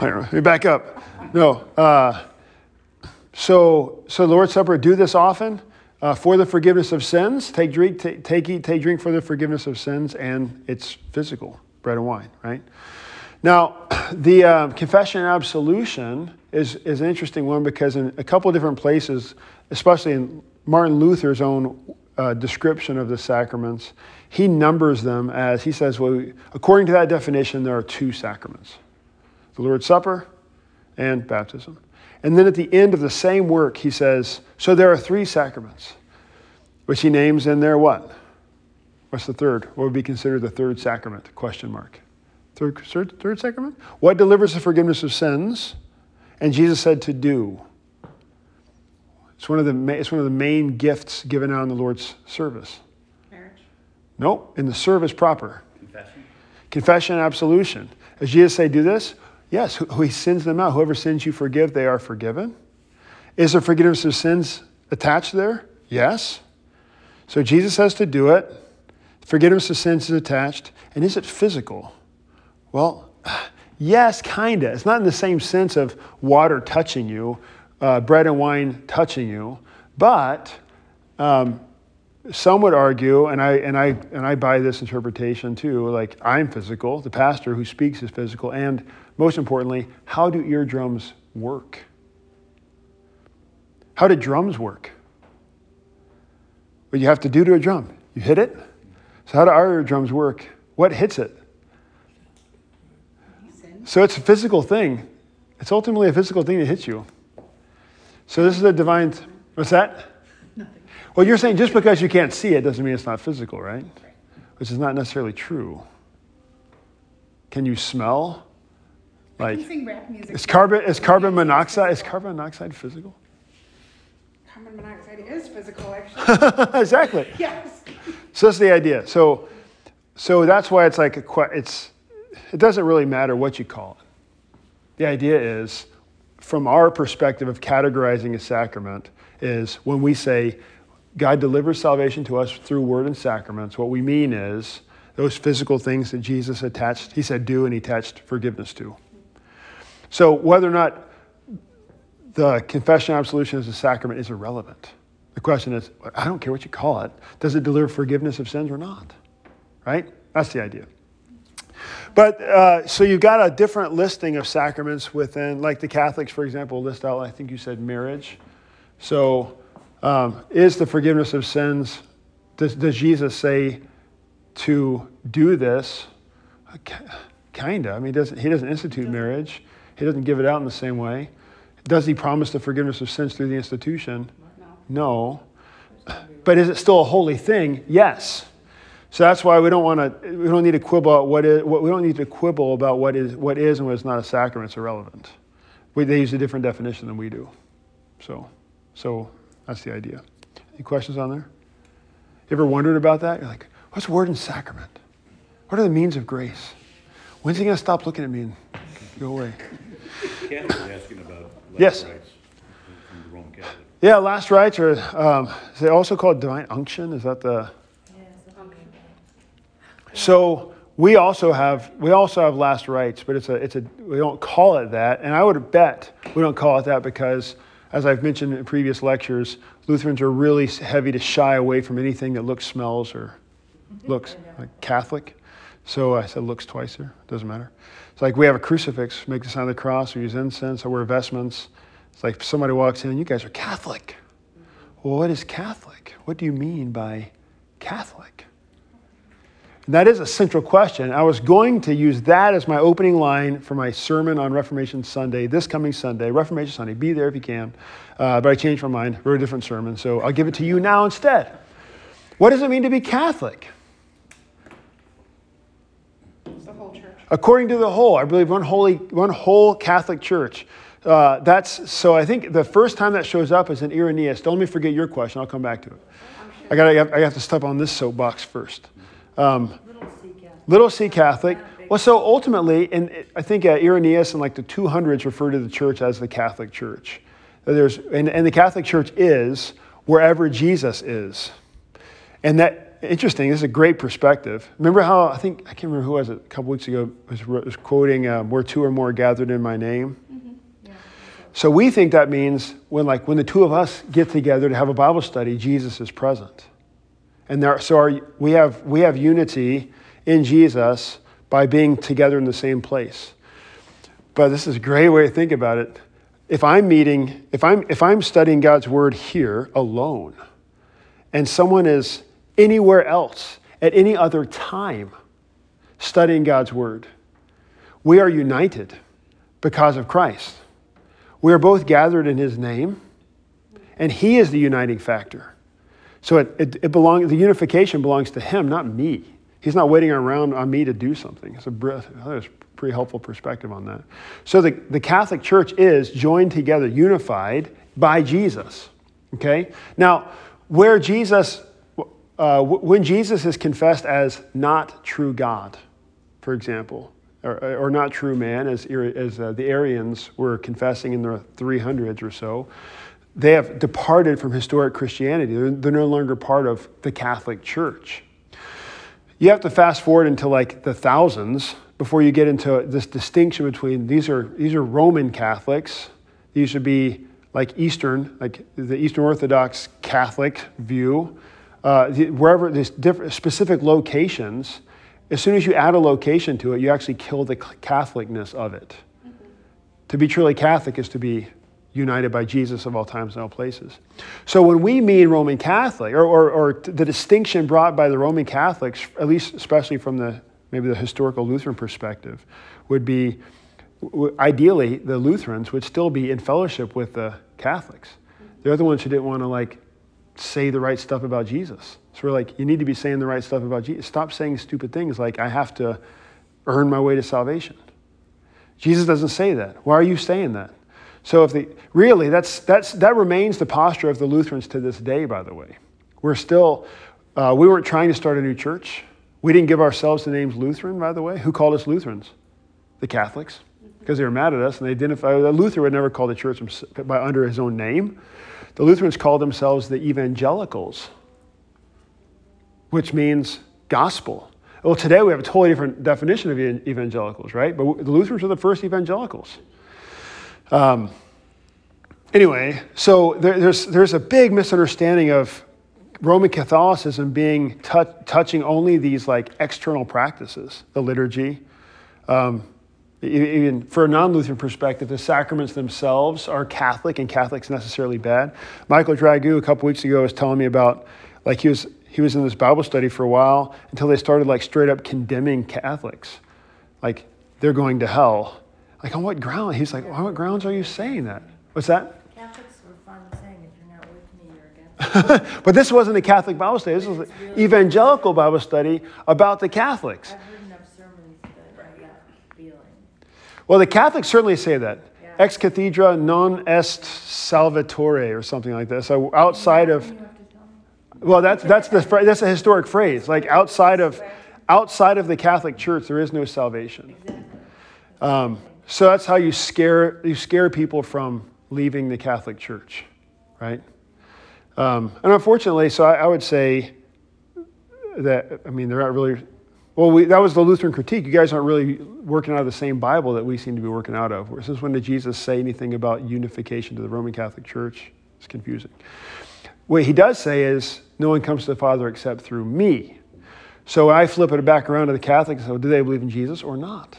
Let me back up. No. Uh, so, so the Lord's Supper, do this often uh, for the forgiveness of sins. Take drink, take, take, eat, take drink for the forgiveness of sins, and it's physical, bread and wine, right? Now, the uh, confession and absolution is, is an interesting one because in a couple of different places, especially in Martin Luther's own uh, description of the sacraments, he numbers them as he says, well, according to that definition, there are two sacraments the Lord's Supper and baptism. And then at the end of the same work, he says, so there are three sacraments, which he names in there what? What's the third? What would be considered the third sacrament? Question mark. Third, third, third sacrament? What delivers the forgiveness of sins? And Jesus said to do. It's one of the, it's one of the main gifts given out in the Lord's service. Marriage? No, in the service proper. Confession? Confession and absolution. As Jesus say, do this? Yes, who, he sends them out. Whoever sins you forgive, they are forgiven. Is there forgiveness of sins attached there? Yes. So Jesus says to do it. Forgiveness of sins is attached. And is it physical? Well, yes, kind of. It's not in the same sense of water touching you, uh, bread and wine touching you, but um, some would argue, and I, and, I, and I buy this interpretation too, like I'm physical, the pastor who speaks is physical, and most importantly, how do eardrums work? How do drums work? What you have to do to a drum? You hit it? So, how do our eardrums work? What hits it? So, it's a physical thing. It's ultimately a physical thing that hits you. So, this is a divine. Th- what's that? Nothing. Well, you're saying just because you can't see it doesn't mean it's not physical, right? Which is not necessarily true. Can you smell? I Like, can sing rap music. is carbon, is carbon monoxide, is carbon monoxide physical? Carbon monoxide is physical, actually. exactly. yes. So that's the idea. So, so that's why it's like a, it's, it doesn't really matter what you call it. The idea is, from our perspective of categorizing a sacrament, is when we say God delivers salvation to us through word and sacraments, what we mean is those physical things that Jesus attached, he said do, and he attached forgiveness to. So whether or not the confession and absolution as a sacrament is irrelevant. The question is, I don't care what you call it. Does it deliver forgiveness of sins or not? Right? That's the idea. But uh, so you've got a different listing of sacraments within, like the Catholics, for example, list out, I think you said marriage. So um, is the forgiveness of sins, does, does Jesus say to do this? Kind of. I mean, doesn't, he doesn't institute marriage, he doesn't give it out in the same way. Does he promise the forgiveness of sins through the institution? No. No. But is it still a holy thing? Yes. So that's why we don't want to. We don't need to quibble about what is. What, we don't need to quibble about what is what is and what is not a sacrament. It's irrelevant. We, they use a different definition than we do. So, so that's the idea. Any questions on there? You ever wondered about that? You're like, what's word and sacrament? What are the means of grace? When's he going to stop looking at me and go away? Ken was asking about last Yes. rites from the Roman Catholic. Yeah, last rites are. Um, they also called divine unction? Is that the? So we also have we also have last rites, but it's a it's a we don't call it that, and I would bet we don't call it that because, as I've mentioned in previous lectures, Lutherans are really heavy to shy away from anything that looks, smells, or looks like Catholic. So I said looks twice here. Doesn't matter. It's like we have a crucifix, make the sign of the cross, we use incense, I wear vestments. It's like somebody walks in, you guys are Catholic. Well, what is Catholic? What do you mean by Catholic? And that is a central question. I was going to use that as my opening line for my sermon on Reformation Sunday, this coming Sunday, Reformation Sunday. Be there if you can. Uh, but I changed my mind, wrote a different sermon, so I'll give it to you now instead. What does it mean to be Catholic? It's the whole church. According to the whole, I believe one holy, one whole Catholic Church. Uh, that's so. I think the first time that shows up is in Irenaeus. Don't let me forget your question. I'll come back to it. I got. I have to step on this soapbox first. Um, little C Catholic. Well, so ultimately, and I think uh, Irenaeus and like the 200s refer to the church as the Catholic Church. There's, and, and the Catholic Church is wherever Jesus is. And that interesting. This is a great perspective. Remember how I think I can't remember who was it a couple weeks ago was, was quoting um, "Where two or more gathered in my name." Yeah. So we think that means when like when the two of us get together to have a Bible study, Jesus is present, and there. So our, we have we have unity in Jesus by being together in the same place. But this is a great way to think about it. If I'm meeting, if I'm if I'm studying God's word here alone, and someone is anywhere else at any other time studying God's word, we are united because of Christ. We are both gathered in his name, and he is the uniting factor. So it, it, it belongs, the unification belongs to him, not me. He's not waiting around on me to do something. It's a, that's a pretty helpful perspective on that. So the, the Catholic Church is joined together, unified by Jesus. Okay? Now, where Jesus, uh, when Jesus is confessed as not true God, for example, or, or not true man, as, as uh, the Arians were confessing in the 300s or so, they have departed from historic Christianity. They're, they're no longer part of the Catholic Church. You have to fast forward into like the thousands before you get into this distinction between these are, these are Roman Catholics, these should be like Eastern, like the Eastern Orthodox Catholic view, uh, wherever there's different specific locations, as soon as you add a location to it, you actually kill the Catholicness of it. Mm-hmm. To be truly Catholic is to be united by Jesus of all times and all places. So when we mean Roman Catholic, or, or, or the distinction brought by the Roman Catholics, at least especially from the maybe the historical Lutheran perspective, would be ideally the Lutherans would still be in fellowship with the Catholics. They're the ones who didn't want to like say the right stuff about Jesus. So we're like, you need to be saying the right stuff about Jesus. Stop saying stupid things like I have to earn my way to salvation. Jesus doesn't say that. Why are you saying that? So if the really that's that's that remains the posture of the Lutherans to this day. By the way, we're still uh, we weren't trying to start a new church. We didn't give ourselves the names Lutheran. By the way, who called us Lutherans? The Catholics because they were mad at us and they identified Luther would never call the church by under his own name. The Lutherans called themselves the evangelicals, which means gospel. Well, today we have a totally different definition of evangelicals, right? But the Lutherans were the first evangelicals. Um, anyway, so there, there's, there's a big misunderstanding of Roman Catholicism being t- touching only these like external practices, the liturgy, um, even for a non-Lutheran perspective, the sacraments themselves are Catholic, and Catholic's necessarily bad. Michael Dragoo a couple weeks ago was telling me about like he was he was in this Bible study for a while until they started like straight up condemning Catholics, like they're going to hell. Like on what ground? He's like, on what grounds are you saying that? What's that? Catholics were fine saying if you're not with me, you're against. but this wasn't a Catholic Bible study. This was an evangelical Bible study about the Catholics. Well, the Catholics certainly say that. Yeah. Ex cathedra non est salvatore, or something like that. So outside of, well, that's, that's, the, that's a historic phrase. Like outside of, outside of the Catholic Church, there is no salvation. Um, so that's how you scare, you scare people from leaving the Catholic Church, right? Um, and unfortunately, so I, I would say that, I mean, they're not really well, we, that was the Lutheran critique. You guys aren't really working out of the same Bible that we seem to be working out of. Since when did Jesus say anything about unification to the Roman Catholic Church? It's confusing. What he does say is, no one comes to the Father except through me. So I flip it back around to the Catholics. So do they believe in Jesus or not?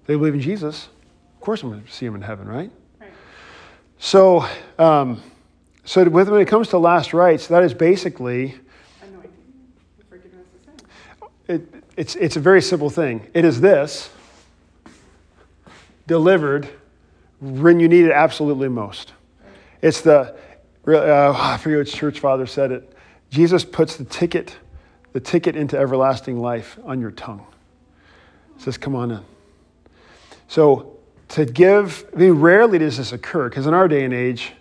If they believe in Jesus. Of course, I'm going to see him in heaven, right? right. So, um, so when it comes to last rites, that is basically it, it's, it's a very simple thing. It is this delivered when you need it absolutely most. It's the, uh, I forget which church father said it. Jesus puts the ticket, the ticket into everlasting life on your tongue. says, come on in. So to give, I mean, rarely does this occur because in our day and age,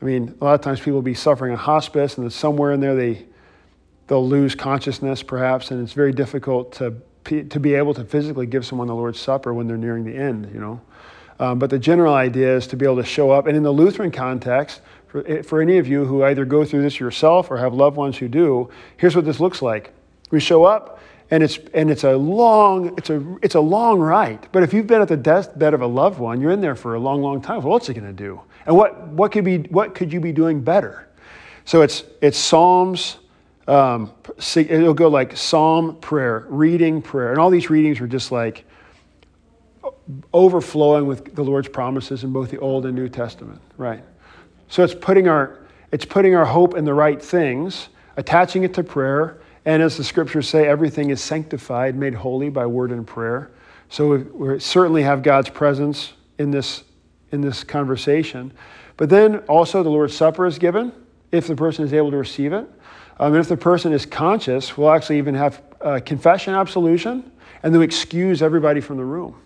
I mean, a lot of times people will be suffering in hospice and then somewhere in there they they'll lose consciousness perhaps, and it's very difficult to, to be able to physically give someone the Lord's Supper when they're nearing the end, you know. Um, but the general idea is to be able to show up. And in the Lutheran context, for, eh, for any of you who either go through this yourself or have loved ones who do, here's what this looks like. We show up, and it's and it's a long it's a it's a long ride. But if you've been at the deathbed of a loved one, you're in there for a long, long time. Well, what's it going to do? And what what could be what could you be doing better? So it's it's Psalms. Um, it'll go like Psalm prayer, reading prayer, and all these readings are just like overflowing with the Lord's promises in both the Old and New Testament, right? So it's putting our it's putting our hope in the right things, attaching it to prayer, and as the scriptures say, everything is sanctified, made holy by word and prayer. So we, we certainly have God's presence in this in this conversation. But then also the Lord's Supper is given if the person is able to receive it. Um, and if the person is conscious, we'll actually even have uh, confession absolution, and then excuse everybody from the room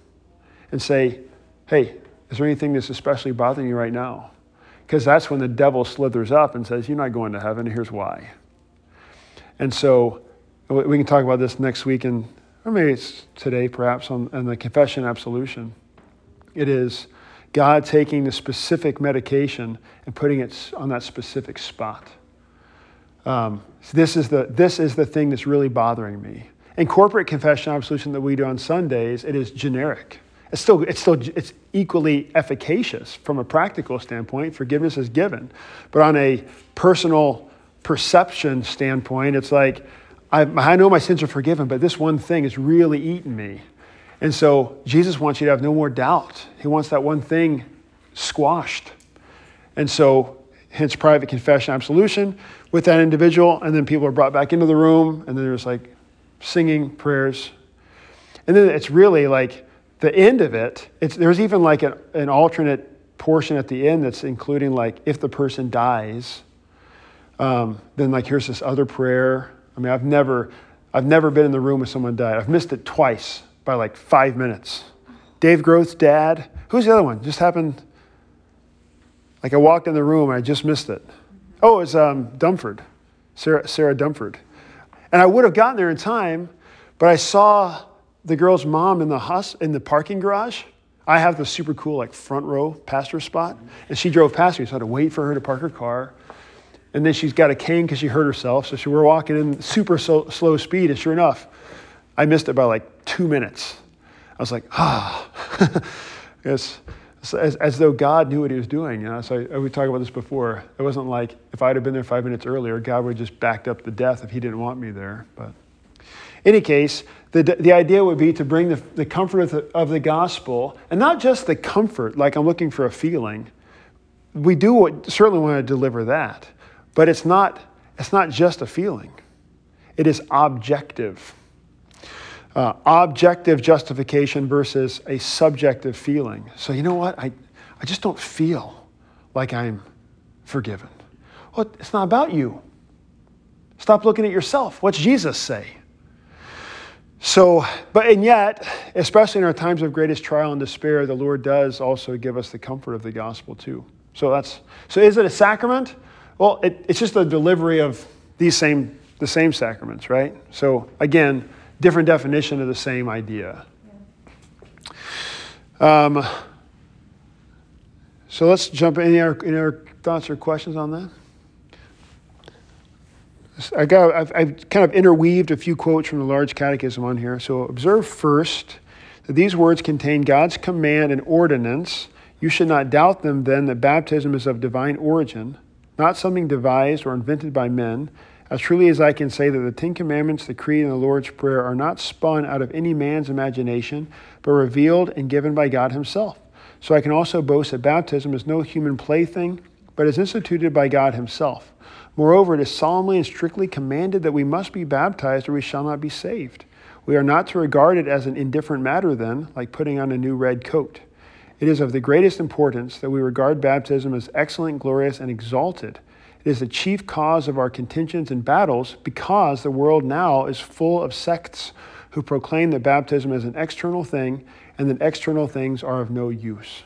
and say, hey, is there anything that's especially bothering you right now? Because that's when the devil slithers up and says, you're not going to heaven, here's why. And so we can talk about this next week, and, or maybe it's today perhaps, on, on the confession absolution. It is God taking the specific medication and putting it on that specific spot. Um, so this, is the, this is the thing that's really bothering me. In corporate confession absolution that we do on Sundays, it is generic. It's still, it's still it's equally efficacious from a practical standpoint. Forgiveness is given. But on a personal perception standpoint, it's like, I, I know my sins are forgiven, but this one thing is really eating me. And so Jesus wants you to have no more doubt. He wants that one thing squashed. And so, hence private confession absolution with that individual. And then people are brought back into the room, and then there's like singing prayers. And then it's really like the end of it, there's even like an, an alternate portion at the end that's including like if the person dies, um, then like here's this other prayer. I mean, I've never, I've never been in the room with someone died. I've missed it twice by like five minutes. Dave Groth's dad. Who's the other one? Just happened. Like I walked in the room I just missed it. Oh, it was um, Dumford, Sarah, Sarah Dumford. And I would have gotten there in time, but I saw the girl's mom in the hus- in the parking garage. I have the super cool like front row pastor spot, and she drove past me, so I had to wait for her to park her car. And then she's got a cane because she hurt herself, so she, we're walking in super so, slow speed, and sure enough, I missed it by like two minutes. I was like, ah, as, as, as, though God knew what he was doing. You know? So I, we talked about this before. It wasn't like if I'd have been there five minutes earlier, God would have just backed up the death if he didn't want me there. But in any case, the, the idea would be to bring the, the comfort of the, of the gospel, and not just the comfort, like I'm looking for a feeling. We do what, certainly want to deliver that, but it's not, it's not just a feeling, it is objective uh, objective justification versus a subjective feeling. So, you know what? I, I just don't feel like I'm forgiven. Well, it's not about you. Stop looking at yourself. What's Jesus say? So, but and yet, especially in our times of greatest trial and despair, the Lord does also give us the comfort of the gospel too. So that's so. Is it a sacrament? Well, it, it's just the delivery of these same the same sacraments, right? So again, different definition of the same idea. Um, so let's jump in. Any other, any other thoughts or questions on that? I got, I've, I've, kind of interweaved a few quotes from the Large Catechism on here. So observe first that these words contain God's command and ordinance. You should not doubt them then that baptism is of divine origin, not something devised or invented by men as truly as I can say that the Ten Commandments, the Creed, and the Lord's Prayer are not spun out of any man's imagination, but revealed and given by God Himself. So I can also boast that baptism is no human plaything, but is instituted by God Himself. Moreover, it is solemnly and strictly commanded that we must be baptized or we shall not be saved. We are not to regard it as an indifferent matter, then, like putting on a new red coat. It is of the greatest importance that we regard baptism as excellent, glorious, and exalted it is the chief cause of our contentions and battles because the world now is full of sects who proclaim that baptism is an external thing and that external things are of no use.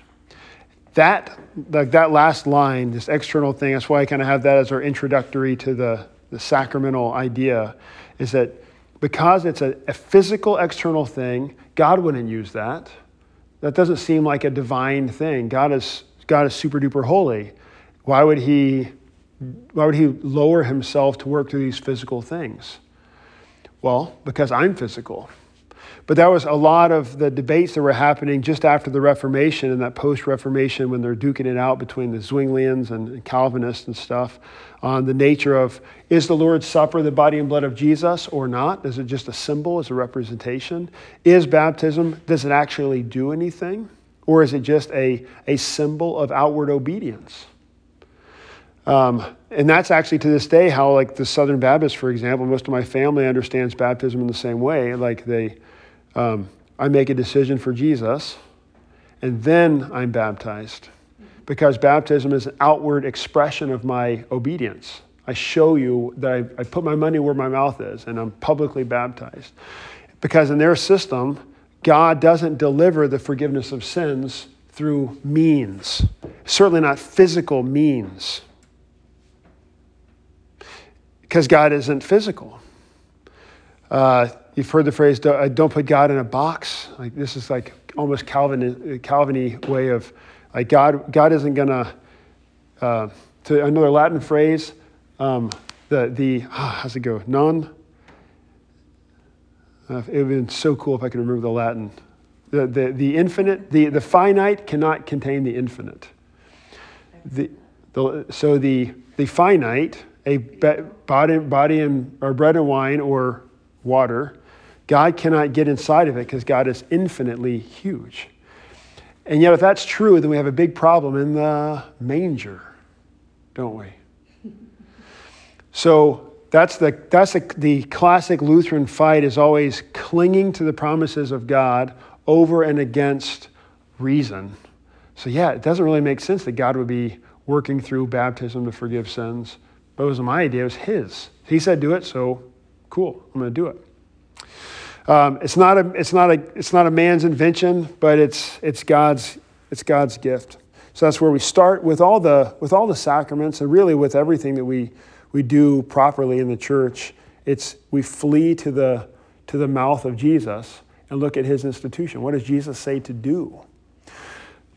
That, like that last line, this external thing, that's why I kind of have that as our introductory to the, the sacramental idea, is that because it's a, a physical external thing, God wouldn't use that. That doesn't seem like a divine thing. God is, God is super duper holy Why would he why would he lower himself to work through these physical things? Well, because I'm physical. But that was a lot of the debates that were happening just after the Reformation and that post Reformation when they're duking it out between the Zwinglians and Calvinists and stuff on the nature of is the Lord's Supper the body and blood of Jesus or not? Is it just a symbol, is a representation? Is baptism, does it actually do anything? Or is it just a, a symbol of outward obedience? Um, and that's actually to this day how, like the Southern Baptists, for example, most of my family understands baptism in the same way. Like they, um, I make a decision for Jesus, and then I'm baptized, because baptism is an outward expression of my obedience. I show you that I, I put my money where my mouth is, and I'm publicly baptized. Because in their system, God doesn't deliver the forgiveness of sins through means, certainly not physical means because God isn't physical. Uh, you've heard the phrase, uh, don't put God in a box. Like this is like almost Calvin, Calviny way of like God, God isn't to, uh, to another Latin phrase, um, the, the oh, how's it go? Non, uh, it would have been so cool if I could remember the Latin. The, the, the infinite, the, the finite cannot contain the infinite. The, the, so the, the finite, a body, body and, or bread and wine or water, God cannot get inside of it because God is infinitely huge. And yet, if that's true, then we have a big problem in the manger, don't we? So that's the that's the, the classic Lutheran fight is always clinging to the promises of God over and against reason. So yeah, it doesn't really make sense that God would be working through baptism to forgive sins. But it wasn't my idea, it was his. He said do it, so cool, I'm going to do it. Um, it's, not a, it's, not a, it's not a man's invention, but it's, it's, God's, it's God's gift. So that's where we start with all the, with all the sacraments and really with everything that we, we do properly in the church. It's, we flee to the, to the mouth of Jesus and look at his institution. What does Jesus say to do?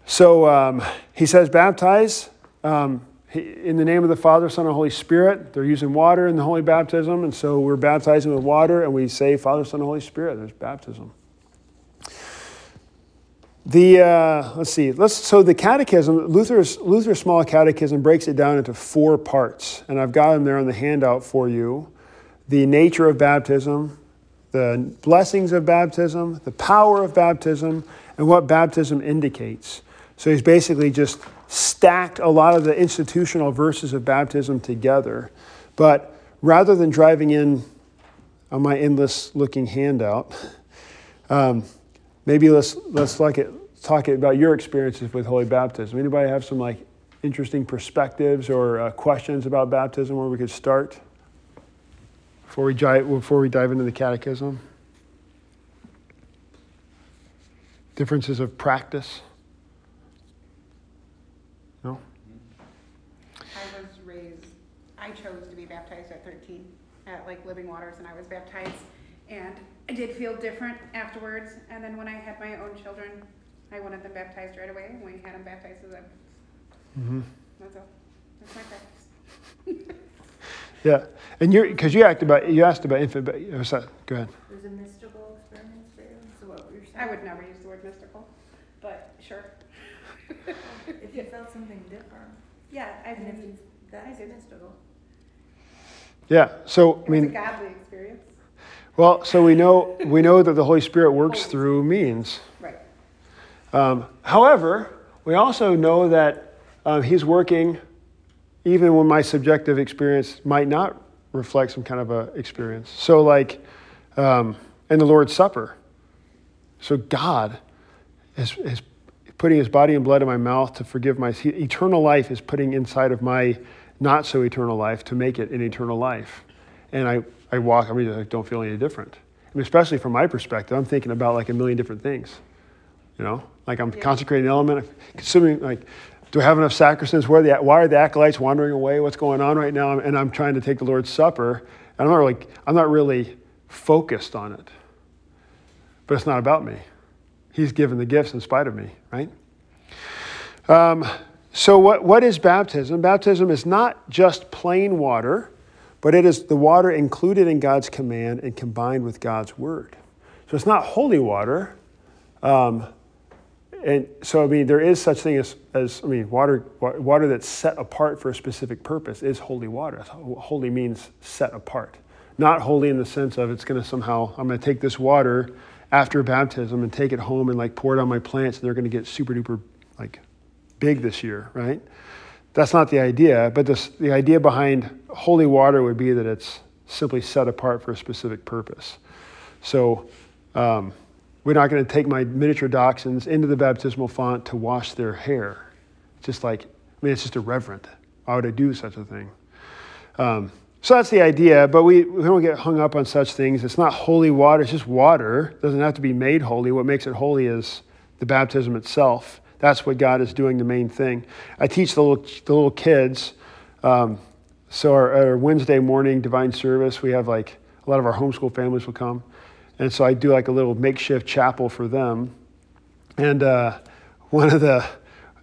So um, he says, baptize. Um, in the name of the Father, Son, and Holy Spirit. They're using water in the holy baptism, and so we're baptizing with water, and we say Father, Son, and Holy Spirit. There's baptism. The uh, let's see. Let's so the catechism, Luther's Luther's small catechism breaks it down into four parts, and I've got them there on the handout for you. The nature of baptism, the blessings of baptism, the power of baptism, and what baptism indicates. So he's basically just stacked a lot of the institutional verses of baptism together. But rather than driving in on my endless looking handout, um, maybe let's, let's like it, talk about your experiences with holy baptism. Anybody have some like interesting perspectives or uh, questions about baptism where we could start before we, dive, before we dive into the catechism? Differences of practice? I chose to be baptized at 13 at like Living Waters, and I was baptized, and I did feel different afterwards. And then when I had my own children, I wanted them baptized right away, and we had them baptized as a. Mm-hmm. That's all. That's my practice. yeah, and you're because you asked about you asked about infant. What's that? Go ahead. There's a mystical experience for you. So what were you're saying? I would never use the word mystical, but sure. if you felt something different. Yeah, I did. That's mystical. Yeah. So I mean, a godly experience. Well, so we know we know that the Holy Spirit works through means. Right. Um, however, we also know that uh, He's working, even when my subjective experience might not reflect some kind of a experience. So, like um, in the Lord's Supper. So God is, is putting His body and blood in my mouth to forgive my eternal life. Is putting inside of my not so eternal life to make it an eternal life. And I, I walk, I mean, I don't feel any different. I mean, especially from my perspective, I'm thinking about like a million different things. You know, like I'm yeah. consecrating an element, consuming, like, do I have enough sacraments? Where are the, why are the acolytes wandering away? What's going on right now? And I'm trying to take the Lord's Supper. And I'm not really, I'm not really focused on it. But it's not about me. He's given the gifts in spite of me, right? Um, so, what, what is baptism? Baptism is not just plain water, but it is the water included in God's command and combined with God's word. So, it's not holy water. Um, and so, I mean, there is such thing as, as I mean, water, water that's set apart for a specific purpose is holy water. Holy means set apart. Not holy in the sense of it's going to somehow, I'm going to take this water after baptism and take it home and like pour it on my plants and they're going to get super duper like big this year, right? That's not the idea, but this, the idea behind holy water would be that it's simply set apart for a specific purpose. So, um, we're not going to take my miniature dachshunds into the baptismal font to wash their hair. It's just like, I mean, it's just irreverent. Why would I do such a thing? Um, so that's the idea, but we, we don't get hung up on such things. It's not holy water, it's just water. It doesn't have to be made holy. What makes it holy is the baptism itself. That's what God is doing, the main thing. I teach the little, the little kids. Um, so our, our Wednesday morning divine service, we have like a lot of our homeschool families will come. And so I do like a little makeshift chapel for them. And uh, one of the,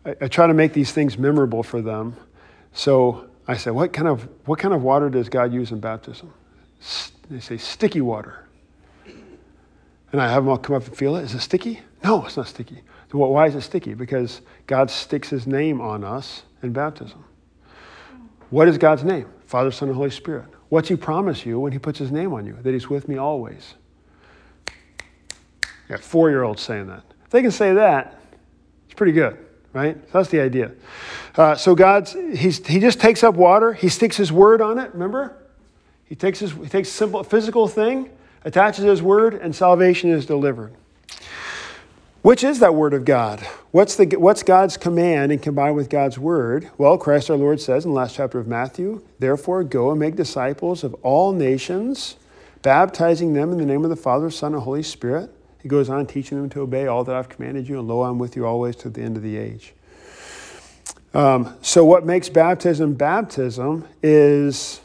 I, I, try to make these things memorable for them. So I say, what kind of, what kind of water does God use in baptism? They say, sticky water. And I have them all come up and feel it. Is it sticky? No, it's not sticky. So why is it sticky? Because God sticks his name on us in baptism. What is God's name? Father, Son, and Holy Spirit. What's he promise you when he puts his name on you? That he's with me always. You got four year olds saying that. If they can say that, it's pretty good, right? So that's the idea. Uh, so God's, he's, he just takes up water, he sticks his word on it, remember? He takes, his, he takes simple physical thing, attaches his word, and salvation is delivered. Which is that word of God? What's, the, what's God's command and combined with God's word? Well, Christ our Lord says in the last chapter of Matthew, Therefore, go and make disciples of all nations, baptizing them in the name of the Father, Son, and Holy Spirit he goes on teaching them to obey all that I've commanded you, and lo, I'm with you always to the end of the age. Um, so, what makes baptism baptism is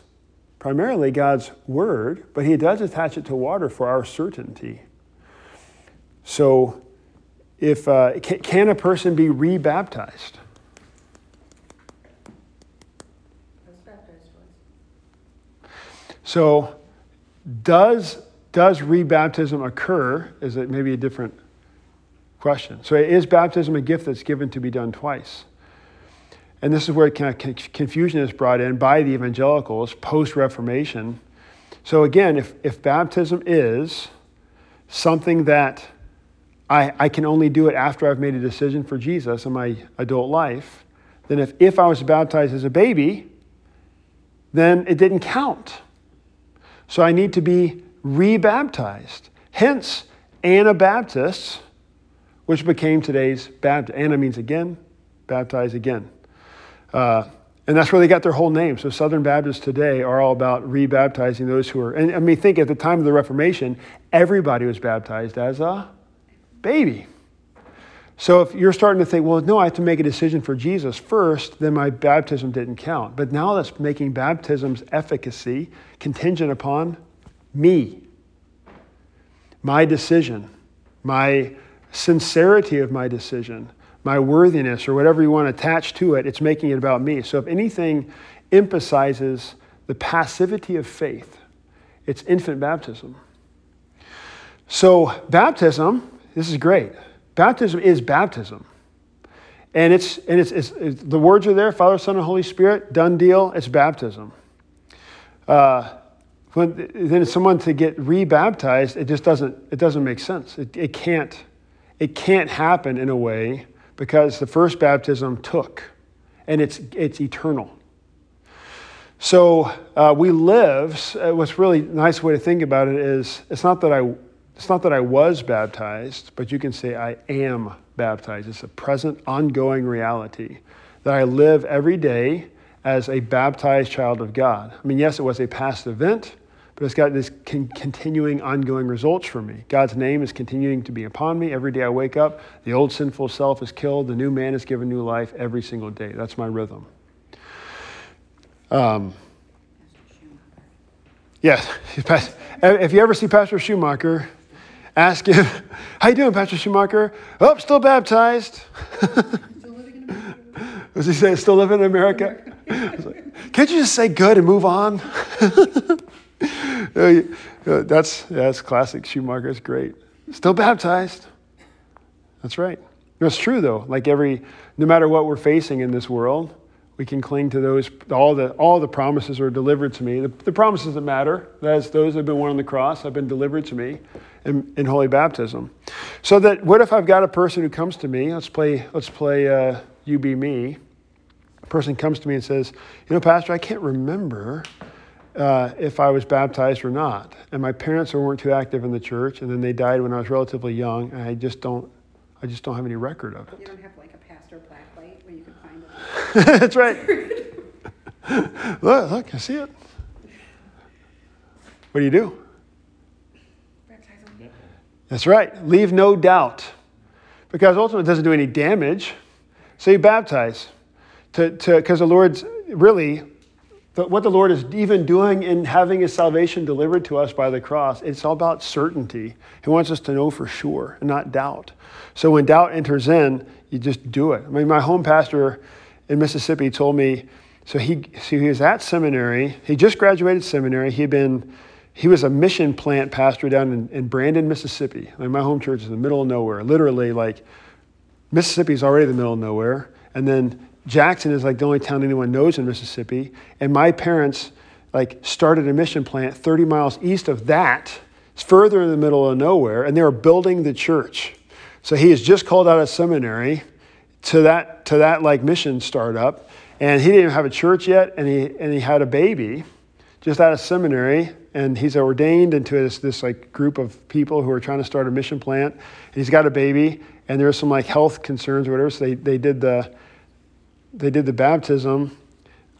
primarily God's word, but He does attach it to water for our certainty. So, if uh, can, a person be rebaptized? So, does does rebaptism occur? Is it maybe a different question? So, is baptism a gift that's given to be done twice? And this is where confusion is brought in by the evangelicals post Reformation. So, again, if, if baptism is something that I, I can only do it after I've made a decision for Jesus in my adult life, then if, if I was baptized as a baby, then it didn't count. So I need to be rebaptized. Hence, Anabaptists, which became today's Baptist. Anna means again, baptize again. Uh, and that's where they got their whole name. So Southern Baptists today are all about rebaptizing those who are. And I mean, think at the time of the Reformation, everybody was baptized as a baby. So if you're starting to think, well, no, I have to make a decision for Jesus first, then my baptism didn't count. But now that's making baptism's efficacy contingent upon me, my decision, my sincerity of my decision, my worthiness, or whatever you want to attach to it, it's making it about me. So if anything emphasizes the passivity of faith, it's infant baptism. So, baptism, this is great. Baptism is baptism. And it's, and it's, it's, it's the words are there Father, Son, and Holy Spirit, done deal, it's baptism. Uh, when, then someone to get rebaptized, it just doesn't, it doesn't make sense. It, it, can't, it can't happen in a way because the first baptism took, and it's, it's eternal. So uh, we live, uh, what's really nice way to think about it is it's not that I it's not that I was baptized, but you can say I am baptized. It's a present, ongoing reality that I live every day as a baptized child of God. I mean, yes, it was a past event, but it's got this con- continuing, ongoing results for me. God's name is continuing to be upon me. Every day I wake up, the old sinful self is killed, the new man is given new life every single day. That's my rhythm. Um, yes, if you ever see Pastor Schumacher, ask him, "How you doing, Pastor Schumacher?" Oh, still baptized. Does he say still living in America? Like, Can't you just say good and move on? Uh, that's, that's classic. Schumacher is great. Still baptized. That's right. It's true though. Like every, no matter what we're facing in this world, we can cling to those. All the all the promises are delivered to me. The, the promises that matter, as those have been won on the cross, have been delivered to me in, in holy baptism. So that what if I've got a person who comes to me? Let's play. Let's play. Uh, you be me. A person comes to me and says, "You know, Pastor, I can't remember." Uh, if I was baptized or not. And my parents weren't too active in the church, and then they died when I was relatively young. And I just don't, I just don't have any record of it. You don't have like a pastor black light where you can find it. That's right. look, look, I see it. What do you do? That's right. Leave no doubt. Because ultimately it doesn't do any damage. So you baptize. To, to, because the Lord's really, the, what the Lord is even doing in having his salvation delivered to us by the cross, it's all about certainty. He wants us to know for sure and not doubt. So when doubt enters in, you just do it. I mean, my home pastor in Mississippi told me, so he, so he was at seminary. He just graduated seminary. He had been, he was a mission plant pastor down in, in Brandon, Mississippi. Like my home church is in the middle of nowhere, literally like Mississippi is already the middle of nowhere. And then Jackson is like the only town anyone knows in Mississippi. And my parents like started a mission plant 30 miles east of that. It's further in the middle of nowhere, and they were building the church. So he is just called out of seminary to that to that like mission startup, and he didn't have a church yet, and he and he had a baby, just out of seminary, and he's ordained into this this like group of people who are trying to start a mission plant. And he's got a baby, and there's some like health concerns or whatever. So they they did the they did the baptism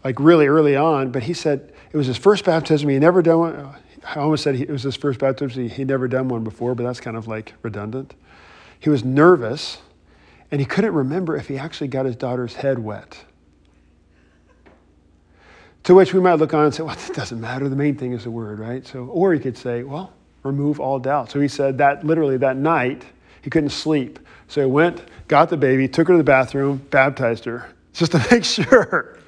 like really early on, but he said it was his first baptism. He never done one. I almost said he, it was his first baptism. He, he'd never done one before, but that's kind of like redundant. He was nervous, and he couldn't remember if he actually got his daughter's head wet. To which we might look on and say, well, it doesn't matter. The main thing is the word, right? So, or he could say, well, remove all doubt. So he said that literally that night, he couldn't sleep. So he went, got the baby, took her to the bathroom, baptized her, just to make sure.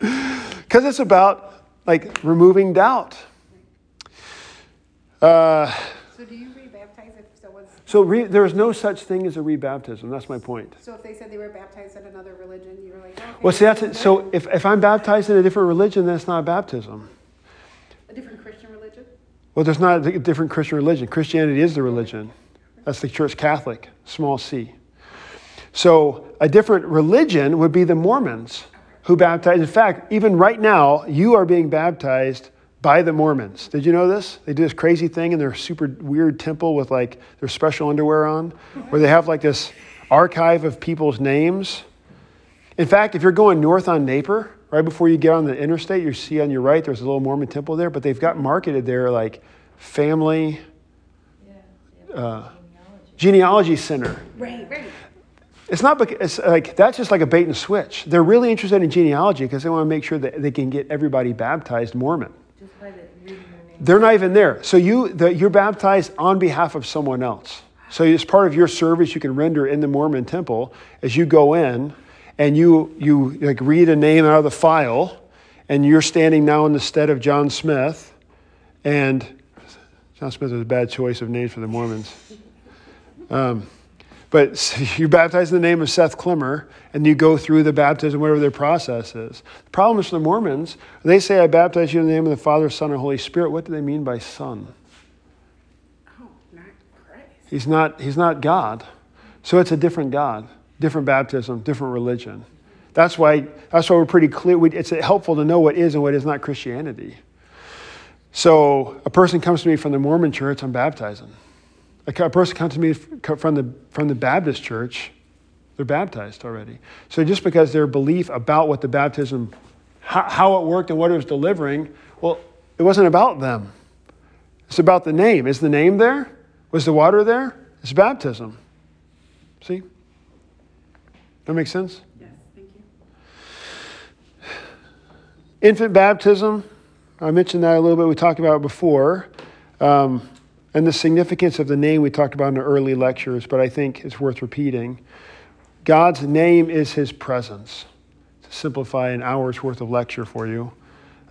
Because it's about like removing doubt. Uh, So do you rebaptize if someone's, so re, there's no such thing as a rebaptism. That's my point. so if they said they were baptized in another religion, you were like, okay. Well, see, that's it. So if, if I'm baptized in a different religion, then it's not a baptism. A different Christian religion? Well, there's not a different Christian religion. Christianity is the religion. That's the Church Catholic, small c. So a different religion would be the Mormons who baptize. In fact, even right now, you are being baptized by the Mormons. Did you know this? They do this crazy thing in their super weird temple with like their special underwear on, where they have like this archive of people's names. In fact, if you're going north on Napier, right before you get on the interstate, you see on your right there's a little Mormon temple there, but they've got marketed there like family uh, Genealogy. center. Right, right. It's not it's like that's just like a bait and switch. They're really interested in genealogy because they want to make sure that they can get everybody baptized Mormon. Just by the reading their name. They're not even there. So you the, you're baptized on behalf of someone else. So it's part of your service you can render in the Mormon temple as you go in and you you like read a name out of the file and you're standing now in the stead of John Smith and John Smith is a bad choice of names for the Mormons. Um, but you're baptized in the name of Seth Clemmer, and you go through the baptism, whatever their process is. The problem is for the Mormons, they say, I baptize you in the name of the Father, Son, and Holy Spirit. What do they mean by Son? Oh, not Christ. He's not, he's not God. So it's a different God, different baptism, different religion. That's why, that's why we're pretty clear. We, it's helpful to know what is and what is not Christianity. So a person comes to me from the Mormon church, I'm baptizing. A person comes to me from the, from the Baptist church, they're baptized already. So just because their belief about what the baptism, how, how it worked and what it was delivering, well, it wasn't about them. It's about the name. Is the name there? Was the water there? It's baptism. See? That makes sense? Yes, thank you. Infant baptism, I mentioned that a little bit. We talked about it before. Um, and the significance of the name we talked about in the early lectures, but I think it's worth repeating. God's name is his presence. To simplify an hour's worth of lecture for you,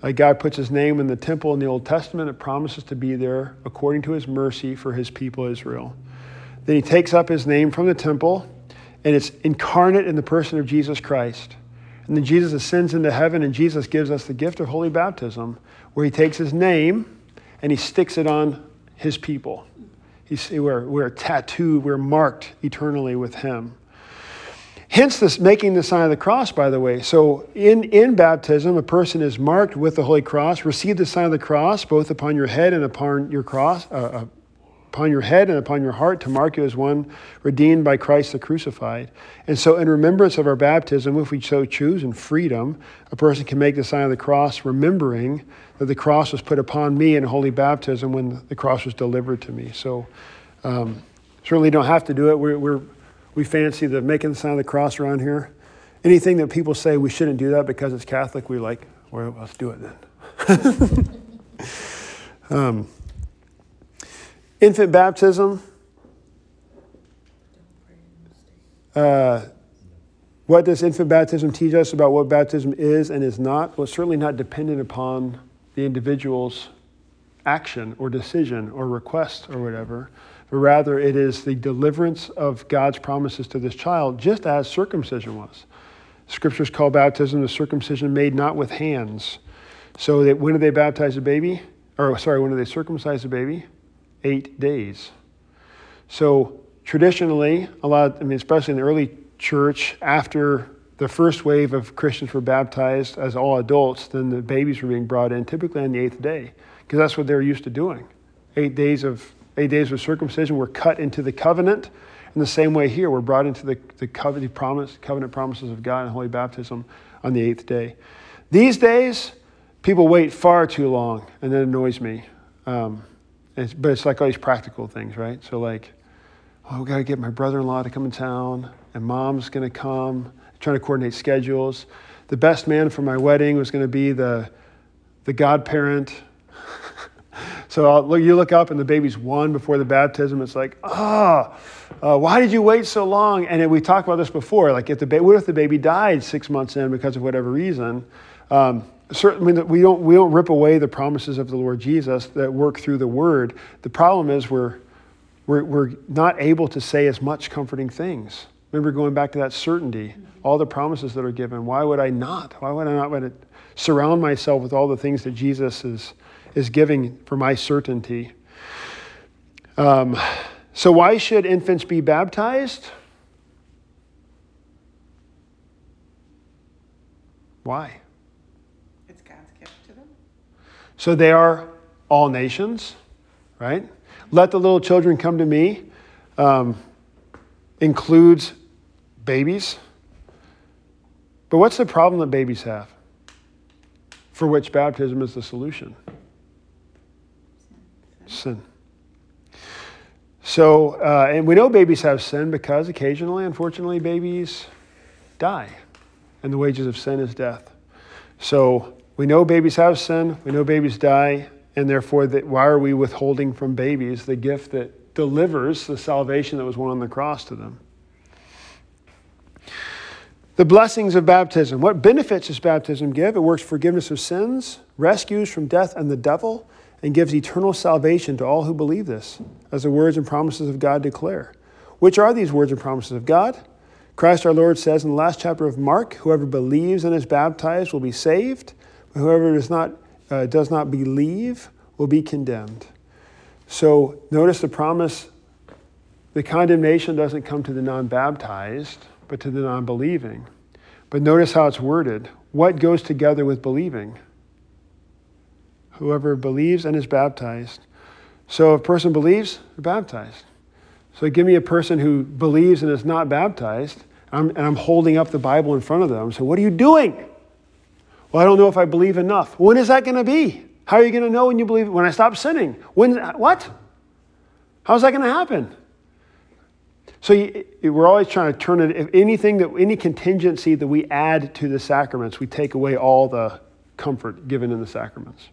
uh, God puts his name in the temple in the Old Testament. It promises to be there according to his mercy for his people Israel. Then he takes up his name from the temple, and it's incarnate in the person of Jesus Christ. And then Jesus ascends into heaven, and Jesus gives us the gift of holy baptism, where he takes his name and he sticks it on his people. We're, we're tattooed, we're marked eternally with him. Hence, this making the sign of the cross, by the way. So, in, in baptism, a person is marked with the Holy Cross. Receive the sign of the cross, both upon your head and upon your cross, uh, uh, upon your head and upon your heart to mark you as one redeemed by Christ the crucified. And so, in remembrance of our baptism, if we so choose, in freedom, a person can make the sign of the cross, remembering that the cross was put upon me in holy baptism when the cross was delivered to me. So, um, certainly don't have to do it. We're, we're, we fancy the making the sign of the cross around here. Anything that people say we shouldn't do that because it's Catholic, we're like, well, let's do it then. um, Infant baptism. Uh, what does infant baptism teach us about what baptism is and is not? Well, it's certainly not dependent upon the individual's action or decision or request or whatever, but rather it is the deliverance of God's promises to this child, just as circumcision was. Scriptures call baptism the circumcision made not with hands. So that when do they baptize a baby? Or sorry, when do they circumcise a baby? eight days. So traditionally, a lot, I mean, especially in the early church, after the first wave of Christians were baptized as all adults, then the babies were being brought in, typically on the eighth day, because that's what they were used to doing. Eight days of eight days of circumcision were cut into the covenant. In the same way here, we're brought into the, the covenant, promise, covenant promises of God and holy baptism on the eighth day. These days, people wait far too long, and that annoys me. Um, it's, but it's like all these practical things, right? So like, oh, we got to get my brother-in-law to come in town, and mom's going to come. Trying to coordinate schedules. The best man for my wedding was going to be the the godparent. so I'll, you look up and the baby's one before the baptism. It's like, ah, oh, uh, why did you wait so long? And we talked about this before. Like, if the ba- what if the baby died six months in because of whatever reason? Um, certainly we don't, we don't rip away the promises of the Lord Jesus that work through the word. The problem is we're, we're, we're not able to say as much comforting things. Remember going back to that certainty, all the promises that are given. Why would I not? Why would I not want to surround myself with all the things that Jesus is, is giving for my certainty? Um, so, why should infants be baptized? Why? It's God's gift to them. So they are all nations, right? Let the little children come to me um, includes babies. But what's the problem that babies have? For which baptism is the solution? Sin. So, uh, and we know babies have sin because occasionally, unfortunately, babies die. And the wages of sin is death. So, we know babies have sin, we know babies die, and therefore, that why are we withholding from babies the gift that delivers the salvation that was won on the cross to them? The blessings of baptism. What benefits does baptism give? It works forgiveness of sins, rescues from death and the devil, and gives eternal salvation to all who believe this, as the words and promises of God declare. Which are these words and promises of God? Christ our Lord says in the last chapter of Mark, Whoever believes and is baptized will be saved but Whoever does not, uh, does not believe will be condemned. So notice the promise the condemnation doesn't come to the non baptized, but to the non believing. But notice how it's worded. What goes together with believing? Whoever believes and is baptized. So if a person believes, they're baptized. So give me a person who believes and is not baptized, and I'm, and I'm holding up the Bible in front of them. So what are you doing? Well, I don't know if I believe enough. When is that going to be? How are you going to know when you believe? When I stop sinning? When? What? How's that going to happen? So you, we're always trying to turn it. If anything that any contingency that we add to the sacraments, we take away all the comfort given in the sacraments.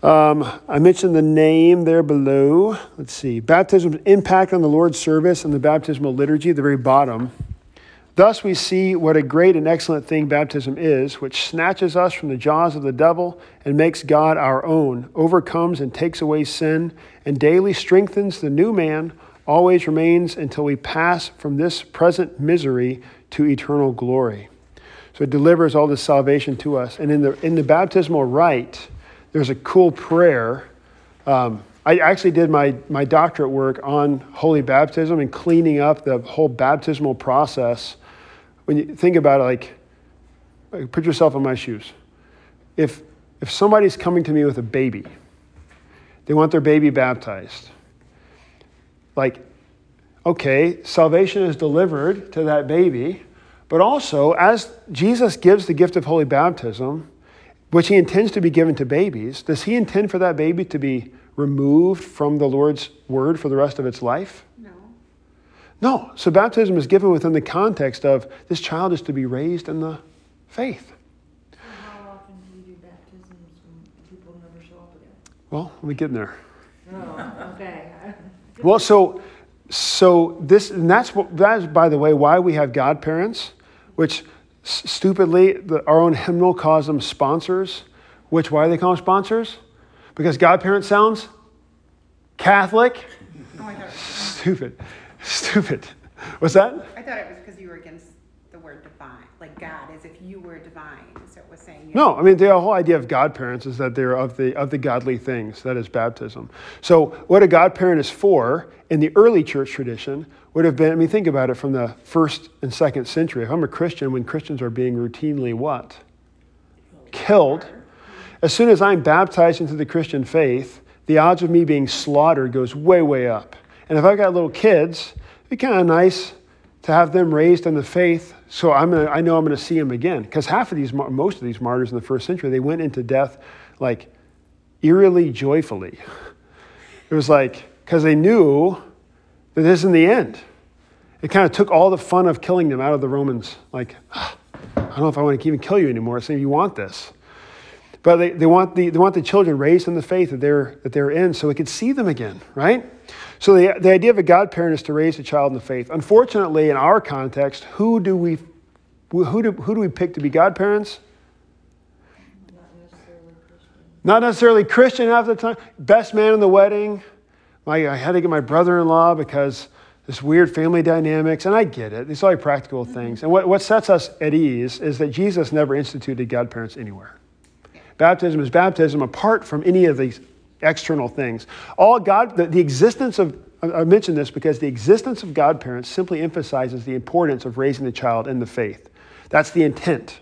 Um, I mentioned the name there below. Let's see. Baptism's impact on the Lord's service and the baptismal liturgy the very bottom. Thus, we see what a great and excellent thing baptism is, which snatches us from the jaws of the devil and makes God our own, overcomes and takes away sin, and daily strengthens the new man, always remains until we pass from this present misery to eternal glory. So it delivers all this salvation to us. And in the, in the baptismal rite, there's a cool prayer. Um, I actually did my, my doctorate work on holy baptism and cleaning up the whole baptismal process. When you think about it, like, like put yourself in my shoes. If, if somebody's coming to me with a baby, they want their baby baptized. Like, okay, salvation is delivered to that baby, but also as Jesus gives the gift of holy baptism, which he intends to be given to babies, does he intend for that baby to be removed from the Lord's word for the rest of its life? No. No. So baptism is given within the context of this child is to be raised in the faith. How often do you do baptisms when people never show up again? Well, let me get in there. Oh, okay. Well, so so this and that's what that is by the way why we have godparents, which s- stupidly the, our own hymnal calls them sponsors. Which why they call them sponsors? Because godparent sounds Catholic. Oh, Stupid, stupid. What's that? I thought it was because you were against word divine, like God, as if you were divine. So it was saying. No, I mean the whole idea of godparents is that they're of the of the godly things. That is baptism. So what a godparent is for in the early church tradition would have been. I mean, think about it from the first and second century. If I'm a Christian, when Christians are being routinely what killed, as soon as I'm baptized into the Christian faith, the odds of me being slaughtered goes way way up. And if I've got little kids, it'd be kind of nice to have them raised in the faith so I'm gonna, I know I'm going to see them again. Because half of these, most of these martyrs in the first century, they went into death like eerily joyfully. It was like, because they knew that this isn't the end. It kind of took all the fun of killing them out of the Romans. Like, "Ah, I don't know if I want to even kill you anymore. Saying you want this. But they, they, want the, they want the children raised in the faith that they're, that they're in so we could see them again, right? So the, the idea of a godparent is to raise a child in the faith. Unfortunately, in our context, who do we, who do, who do we pick to be godparents? Not necessarily Christian. Not necessarily Christian half the time. Best man in the wedding. My, I had to get my brother-in-law because this weird family dynamics, and I get it. These are all practical mm-hmm. things. And what, what sets us at ease is that Jesus never instituted godparents anywhere. Baptism is baptism apart from any of these external things. All God, the, the existence of, I mention this because the existence of godparents simply emphasizes the importance of raising the child in the faith. That's the intent.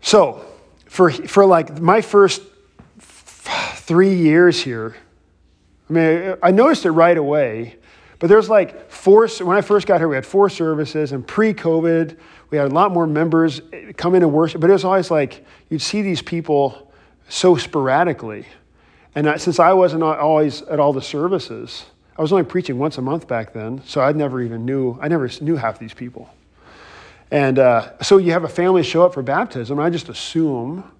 So, for, for like my first three years here, I mean, I noticed it right away, but there's like four, when I first got here, we had four services, and pre COVID, we had a lot more members come in and worship, but it was always like you'd see these people so sporadically. And I, since I wasn't always at all the services, I was only preaching once a month back then, so I never even knew, I never knew half these people. And uh, so you have a family show up for baptism, and I just assume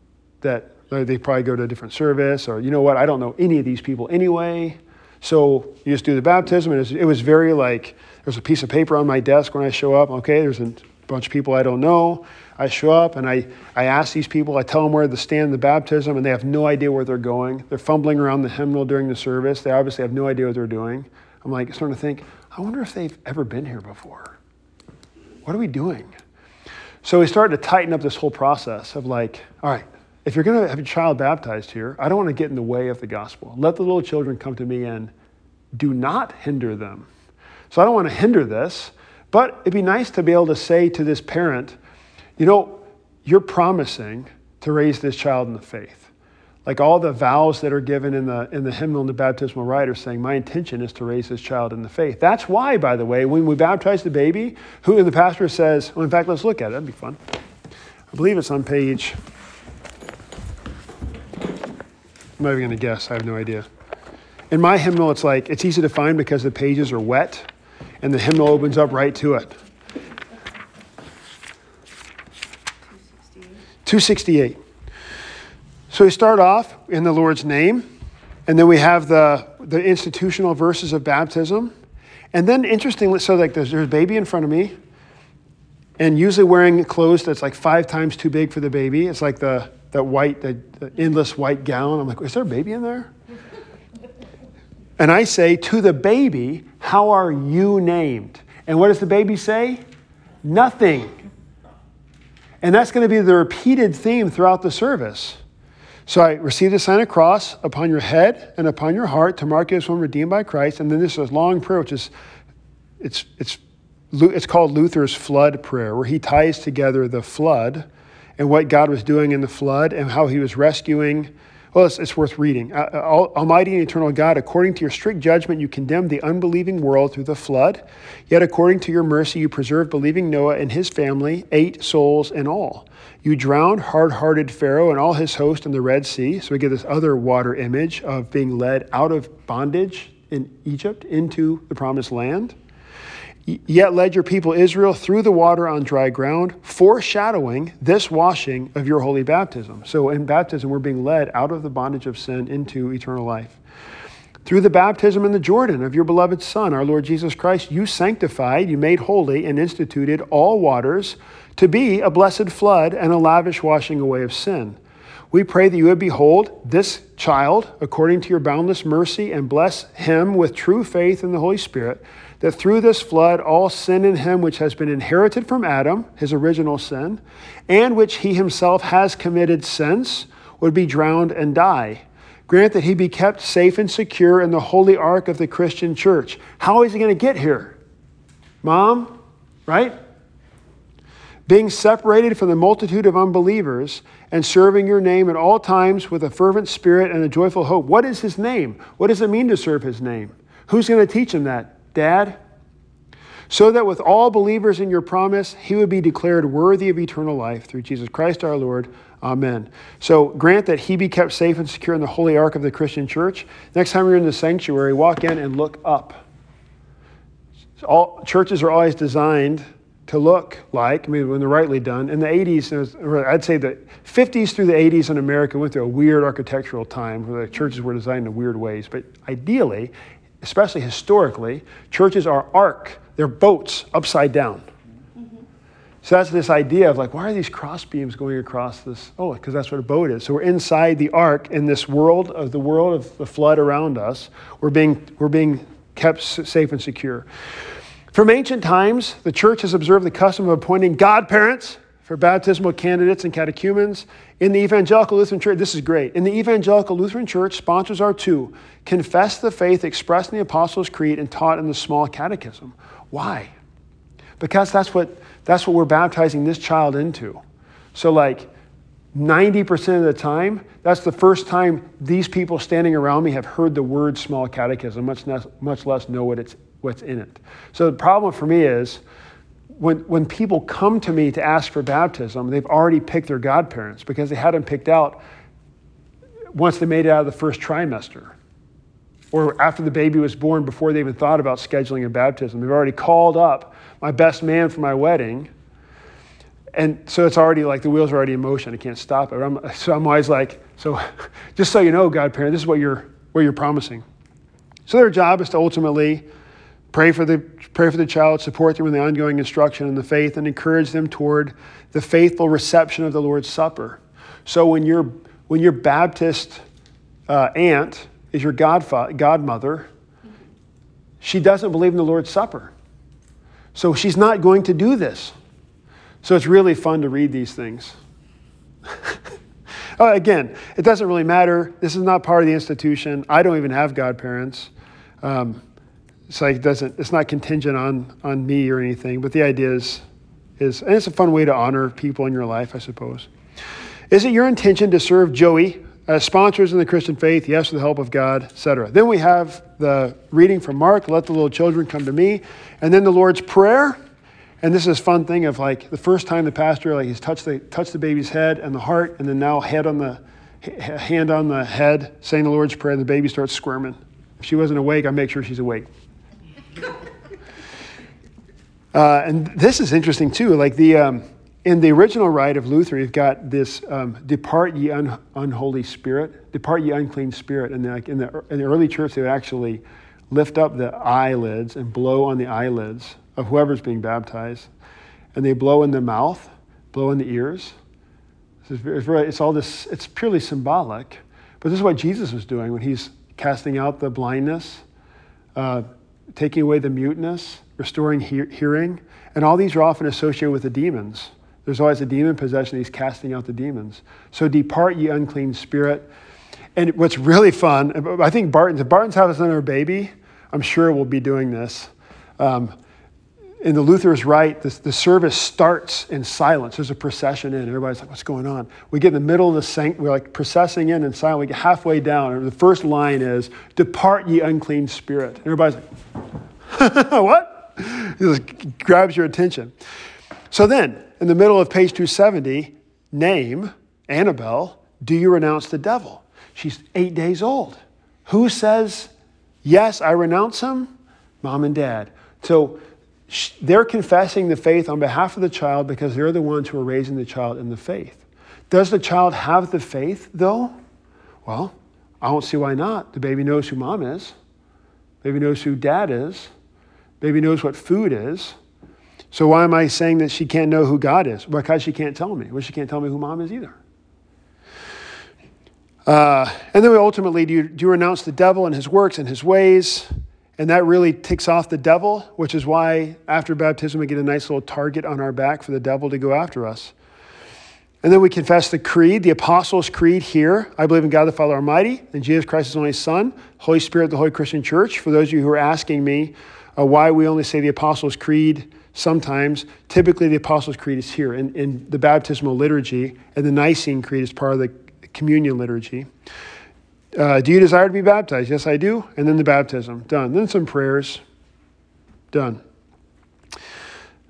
that uh, they probably go to a different service, or you know what, I don't know any of these people anyway. So you just do the baptism, and it was, it was very like there's a piece of paper on my desk when I show up. Okay, there's a bunch of people I don't know. I show up and I, I ask these people, I tell them where to stand in the baptism, and they have no idea where they're going. They're fumbling around the hymnal during the service. They obviously have no idea what they're doing. I'm like starting to think, I wonder if they've ever been here before. What are we doing? So we started to tighten up this whole process of like, all right, if you're going to have a child baptized here, I don't want to get in the way of the gospel. Let the little children come to me and do not hinder them. So I don't want to hinder this, but it'd be nice to be able to say to this parent, you know, you're promising to raise this child in the faith. Like all the vows that are given in the, in the hymnal and the baptismal rite are saying, my intention is to raise this child in the faith. That's why, by the way, when we baptize the baby, who the pastor says, well, in fact, let's look at it. That'd be fun. I believe it's on page, I'm not even going to guess. I have no idea. In my hymnal, it's like, it's easy to find because the pages are wet and the hymnal opens up right to it. 268. 268. So we start off in the Lord's name, and then we have the, the institutional verses of baptism. And then, interestingly, so like there's, there's a baby in front of me, and usually wearing clothes that's like five times too big for the baby. It's like the, the white, the, the endless white gown. I'm like, is there a baby in there? And I say, To the baby, how are you named? And what does the baby say? Nothing. And that's going to be the repeated theme throughout the service. So I received a sign of cross upon your head and upon your heart to mark you as one redeemed by Christ. And then this is a long prayer, which is it's it's it's called Luther's flood prayer, where he ties together the flood and what God was doing in the flood and how he was rescuing well, it's, it's worth reading. Uh, uh Almighty and eternal God, according to your strict judgment, you condemned the unbelieving world through the flood. Yet, according to your mercy, you preserved believing Noah and his family, eight souls in all. You drowned hard hearted Pharaoh and all his host in the Red Sea. So we get this other water image of being led out of bondage in Egypt into the promised land yet led your people Israel through the water on dry ground, foreshadowing this washing of your holy baptism. So in baptism, we're being led out of the bondage of sin into eternal life. Through the baptism in the Jordan of your beloved Son, our Lord Jesus Christ, you sanctified, you made holy, and instituted all waters to be a blessed flood and a lavish washing away of sin. We pray that you would behold this child according to your boundless mercy and bless him with true faith in the Holy Spirit that through this flood all sin in him which has been inherited from Adam, his original sin, and which he himself has committed since, would be drowned and die. Grant that he be kept safe and secure in the holy ark of the Christian church. How is he going to get here? Mom, right? Being separated from the multitude of unbelievers and serving your name at all times with a fervent spirit and a joyful hope. What is his name? What does it mean to serve his name? Who's going to teach him that? Dad, so that with all believers in your promise, he would be declared worthy of eternal life through Jesus Christ our Lord. Amen. So grant that he be kept safe and secure in the holy ark of the Christian church. Next time you're in the sanctuary, walk in and look up. All churches are always designed to look like, I mean, when they're rightly done. In the 80s, I'd say the 50s through the 80s in America went through a weird architectural time where the churches were designed in weird ways. But ideally, especially historically, churches are ark, they're boats upside down. Mm-hmm. So that's this idea of like, why are these cross beams going across this? Oh, because that's what a boat is. So we're inside the ark in this world of the world of the flood around us. We're being, we're being kept safe and secure. From ancient times, the church has observed the custom of appointing godparents for baptismal candidates and catechumens. In the Evangelical Lutheran Church, this is great. In the Evangelical Lutheran Church, sponsors are to confess the faith expressed in the Apostles' Creed and taught in the small catechism. Why? Because that's what, that's what we're baptizing this child into. So, like, 90% of the time, that's the first time these people standing around me have heard the word small catechism, much less, much less know what it's, what's in it. So, the problem for me is when, when people come to me to ask for baptism, they've already picked their godparents because they had them picked out once they made it out of the first trimester or after the baby was born before they even thought about scheduling a baptism. They've already called up my best man for my wedding. And so it's already like the wheels are already in motion. I can't stop it. I'm, so I'm always like, so just so you know, godparent, this is what you're, what you're promising. So their job is to ultimately Pray for the, pray for the child, support them in the ongoing instruction in the faith, and encourage them toward the faithful reception of the Lord's Supper. So when your, when your Baptist uh, aunt is your godfa- godmother, she doesn't believe in the Lord's Supper. So she's not going to do this. So it's really fun to read these things. uh, again, it doesn't really matter. This is not part of the institution. I don't even have godparents. Um, it doesn't it's not contingent on on me or anything but the idea is is and it's a fun way to honor people in your life i suppose. Is it your intention to serve joey as sponsors in the christian faith? Yes with the help of god etc then we have the reading from mark let the little children come to me. And then the lord's prayer. And this is a fun thing of like the first time the pastor like he's touched the touched the baby's head and the heart and then now head on the hand on the head saying the lord's prayer and the baby starts squirming. If she wasn't awake i make sure she's awake uh, and this is interesting too. Like the, um, in the original rite of Luther, you've got this um, "Depart ye un- unholy spirit, depart ye unclean spirit," and like in the in the early church, they would actually lift up the eyelids and blow on the eyelids of whoever's being baptized, and they blow in the mouth, blow in the ears. It's, very, it's all this. It's purely symbolic, but this is what Jesus was doing when he's casting out the blindness, uh, taking away the muteness, restoring he- hearing, and all these are often associated with the demons. There's always a demon possession. He's casting out the demons. So depart, ye unclean spirit. And what's really fun, I think Barton's, if Barton's has another baby, I'm sure we'll be doing this. Um, in the Luther's rite, the, the service starts in silence. There's a procession in. Everybody's like, what's going on? We get in the middle of the sanct, we're like processing in and silent. We get halfway down, and the first line is, Depart, ye unclean spirit. And everybody's like, what? It just grabs your attention. So then, in the middle of page 270, name, Annabelle, do you renounce the devil? She's eight days old. Who says, yes, I renounce him? Mom and dad. So they're confessing the faith on behalf of the child because they're the ones who are raising the child in the faith. Does the child have the faith, though? Well, I don't see why not. The baby knows who mom is, the baby knows who dad is, baby knows what food is. So why am I saying that she can't know who God is? Because she can't tell me. Well, she can't tell me who mom is either. Uh, and then we ultimately do you, do you renounce the devil and his works and his ways? And that really ticks off the devil, which is why after baptism we get a nice little target on our back for the devil to go after us. And then we confess the creed, the Apostles' Creed here. I believe in God the Father Almighty, and Jesus Christ, His only Son, Holy Spirit, the Holy Christian Church. For those of you who are asking me uh, why we only say the Apostles' Creed sometimes. Typically, the Apostles' Creed is here in, in the baptismal liturgy, and the Nicene Creed is part of the communion liturgy. Uh, do you desire to be baptized? Yes, I do. And then the baptism. Done. Then some prayers. Done.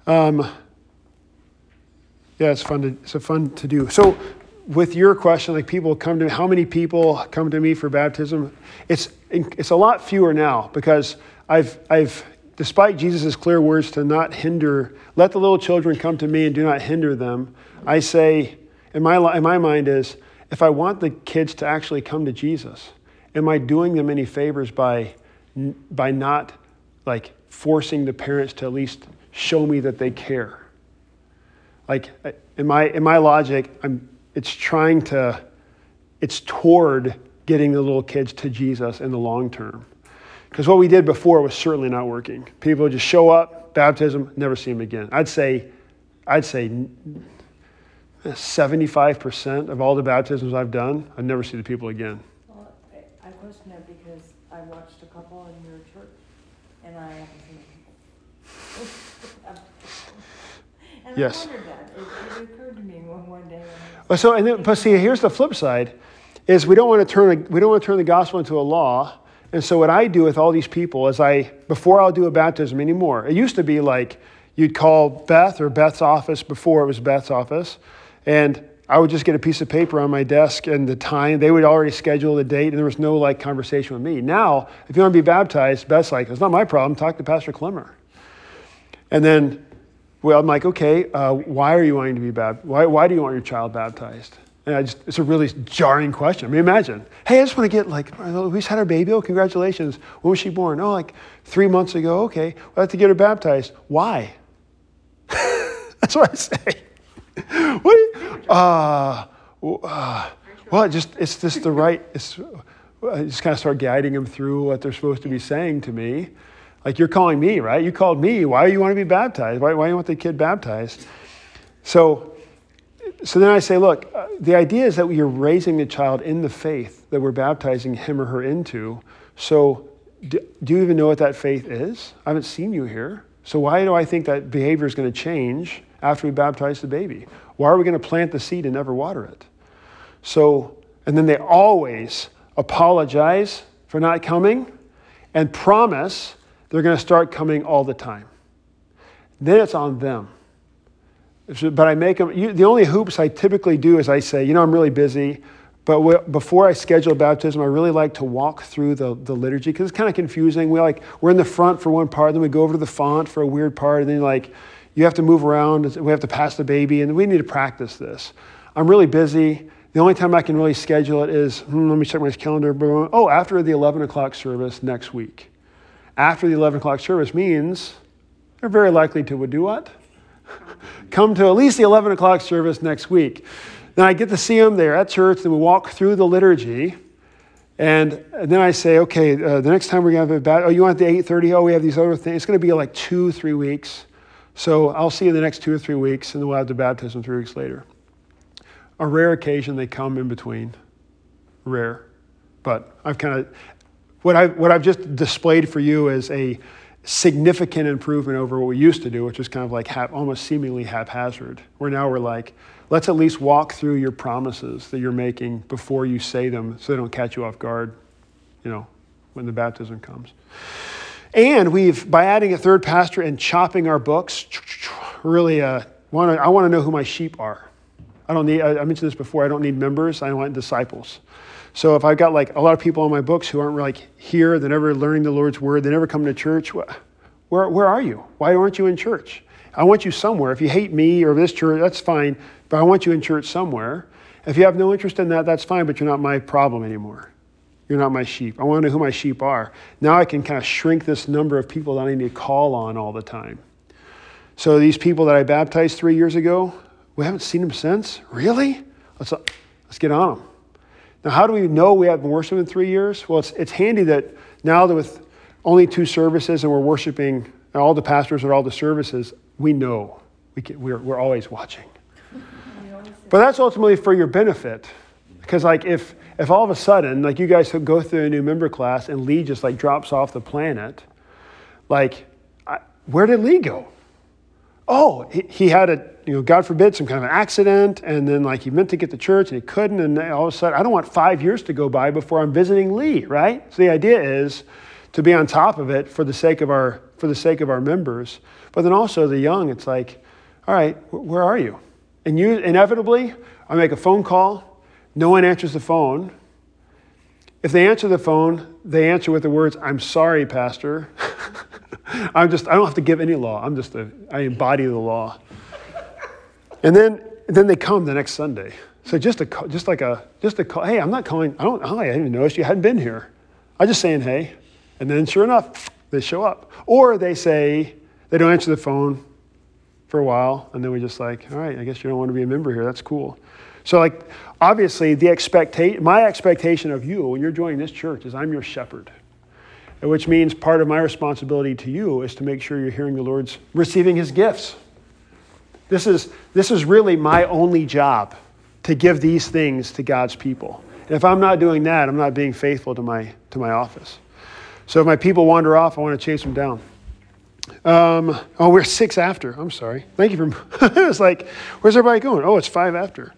Um, yeah, it's fun to it's fun to do. So, with your question, like people come to me, how many people come to me for baptism? It's it's a lot fewer now because I've I've despite Jesus' clear words to not hinder, let the little children come to me and do not hinder them, I say, in my, in my mind, is if I want the kids to actually come to Jesus, am I doing them any favors by, by not like forcing the parents to at least show me that they care? Like, in my, in my logic, I'm, it's trying to, it's toward getting the little kids to Jesus in the long term. Because what we did before was certainly not working. People would just show up, baptism, never see them again. I'd say, I'd say 75% of all the baptisms I've done, I'd never see the people again. Well, I, I question that because I watched a couple in your church and I haven't seen people. and yes. I wondered that. It, it occurred to me one, one day. Well, so, and then, but see, here's the flip side is we don't want to turn, we don't want to turn the gospel into a law and so what I do with all these people is I, before I'll do a baptism anymore, it used to be like you'd call Beth or Beth's office before it was Beth's office, and I would just get a piece of paper on my desk and the time. They would already schedule the date, and there was no like conversation with me. Now, if you want to be baptized, Beth's like, it's not my problem. Talk to Pastor Clemmer. And then, well, I'm like, okay, uh, why are you wanting to be baptized? Why, why do you want your child baptized? And just, it's a really jarring question. I mean, imagine, hey, I just want to get like, we just had our baby. Oh, congratulations. When was she born? Oh, like three months ago. Okay. We'll have to get her baptized. Why? That's what I say. what? You, uh, uh, well, it just, it's just the right, it's, I just kind of start guiding them through what they're supposed to be saying to me. Like you're calling me, right? You called me. Why do you want to be baptized? Why, why do you want the kid baptized? So so then I say, look, uh, the idea is that we are raising the child in the faith that we're baptizing him or her into. So do, do you even know what that faith is? I haven't seen you here. So why do I think that behavior is going to change after we baptize the baby? Why are we going to plant the seed and never water it? So, and then they always apologize for not coming and promise they're going to start coming all the time. Then it's on them. But I make them, you, the only hoops I typically do is I say, you know, I'm really busy, but before I schedule baptism, I really like to walk through the, the liturgy because it's kind of confusing. We like, we're in the front for one part, then we go over to the font for a weird part, and then like, you have to move around. We have to pass the baby, and we need to practice this. I'm really busy. The only time I can really schedule it is hmm, let me check my calendar. Oh, after the 11 o'clock service next week. After the 11 o'clock service means they're very likely to would do what? Come to at least the 11 o'clock service next week. Then I get to see them there at church, then we walk through the liturgy. And, and then I say, okay, uh, the next time we're going to have a bat, oh, you want the 8.30? Oh, we have these other things. It's going to be like two, three weeks. So I'll see you in the next two or three weeks, and then we'll have the baptism three weeks later. A rare occasion they come in between. Rare. But I've kind of, what I've, what I've just displayed for you is a significant improvement over what we used to do, which was kind of like hap, almost seemingly haphazard. Where now we're like, let's at least walk through your promises that you're making before you say them so they don't catch you off guard, you know, when the baptism comes. And we've, by adding a third pastor and chopping our books, really, uh, wanna, I want to know who my sheep are. I don't need, I, I mentioned this before, I don't need members, I want disciples. So if I've got like a lot of people on my books who aren't like here, they're never learning the Lord's word, they never come to church, where, where are you? Why aren't you in church? I want you somewhere. If you hate me or this church, that's fine, but I want you in church somewhere. If you have no interest in that, that's fine, but you're not my problem anymore. You're not my sheep. I want to know who my sheep are. Now I can kind of shrink this number of people that I need to call on all the time. So these people that I baptized three years ago, we haven't seen them since? Really? Let's, uh, let's get on them. Now, how do we know we haven't worshiped in three years? Well, it's, it's handy that now that with only two services and we're worshiping all the pastors at all the services, we know. We can, we're, we're always watching. But that's ultimately for your benefit. Because like if, if all of a sudden, like you guys go through a new member class and Lee just like drops off the planet, like I, where did Lee go? Oh, he, he had a, you know, God forbid, some kind of an accident, and then like he meant to get to church and he couldn't, and all of a sudden, I don't want five years to go by before I'm visiting Lee, right? So the idea is to be on top of it for the sake of our for the sake of our members, but then also the young, it's like, all right, where are you? And you inevitably, I make a phone call, no one answers the phone. If they answer the phone, they answer with the words, I'm sorry, Pastor. I'm just, I don't have to give any law. I'm just, a, I embody the law. And then, then they come the next Sunday. So just a, just like a, just a call. Hey, I'm not calling. I don't. I didn't even notice you hadn't been here. I'm just saying hey. And then sure enough, they show up. Or they say they don't answer the phone for a while, and then we're just like, all right, I guess you don't want to be a member here. That's cool. So like, obviously, the expectation, my expectation of you when you're joining this church is I'm your shepherd which means part of my responsibility to you is to make sure you're hearing the Lord's receiving his gifts. This is, this is really my only job to give these things to God's people. And if I'm not doing that, I'm not being faithful to my, to my office. So if my people wander off, I want to chase them down. Um, oh, we're six after. I'm sorry. Thank you for. it was like, where's everybody going? Oh, it's five after.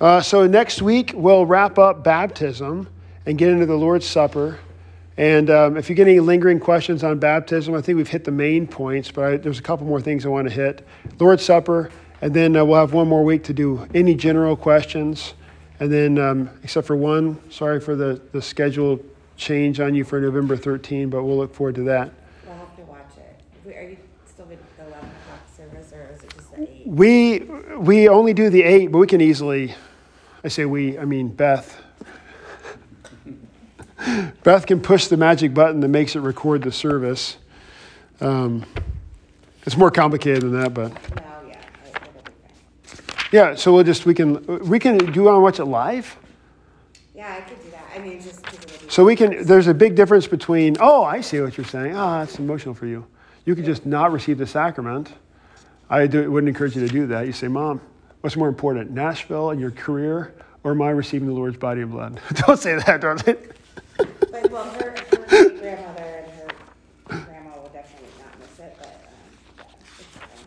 Uh, so next week we'll wrap up baptism and get into the Lord's Supper. And um, if you get any lingering questions on baptism, I think we've hit the main points, but I, there's a couple more things I want to hit. Lord's Supper, and then uh, we'll have one more week to do any general questions. And then, um, except for one, sorry for the, the schedule change on you for November 13, but we'll look forward to that. We'll have to watch it. Are you still with the 11 o'clock service, or is it just the 8? We, we only do the 8, but we can easily, I say we, I mean Beth Beth can push the magic button that makes it record the service. Um, it's more complicated than that, but yeah, yeah. So we'll just we can we can do you want to watch it live? Yeah, I could do that. I mean, just So we can. There's a big difference between. Oh, I see what you're saying. Oh, that's emotional for you. You could just not receive the sacrament. I do, wouldn't encourage you to do that. You say, Mom, what's more important, Nashville and your career, or my receiving the Lord's body and blood? don't say that, don't it? But, well, her, her grandmother and her grandma will definitely not miss it, but, um, yeah, it's fine.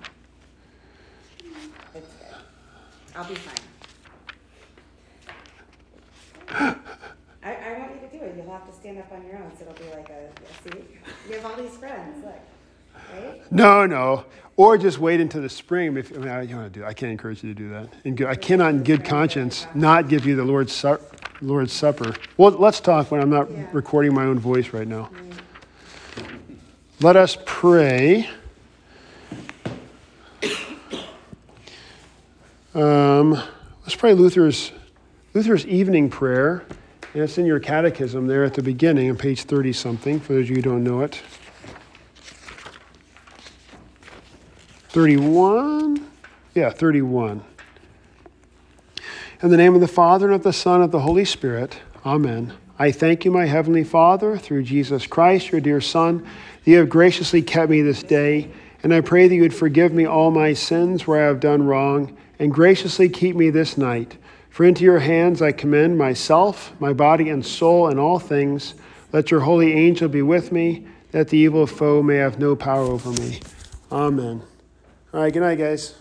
It's good. I'll be fine. I, I want you to do it. You'll have to stand up on your own, so it'll be like a, a see, you have all these friends, look, right? No, no. Or just wait until the spring. If, I mean, I, you want to do. I can't encourage you to do that. In good, I cannot, in good conscience, not give you the Lord's Supper. Lord's Supper. Well, let's talk when I'm not Yeah. recording my own voice right now. Let us pray. Um, let's pray Luther's Luther's evening prayer. And it's in your catechism there at the beginning on page 30 something, for those of you who don't know it. 31? Yeah, 31. In the name of the Father, and of the Son, and of the Holy Spirit. Amen. I thank you, my Heavenly Father, through Jesus Christ, your dear Son, that you have graciously kept me this day, and I pray that you would forgive me all my sins where I have done wrong, and graciously keep me this night. For into your hands I commend myself, my body and soul, and all things. Let your holy angel be with me, that the evil foe may have no power over me. Amen. All right, good night, guys.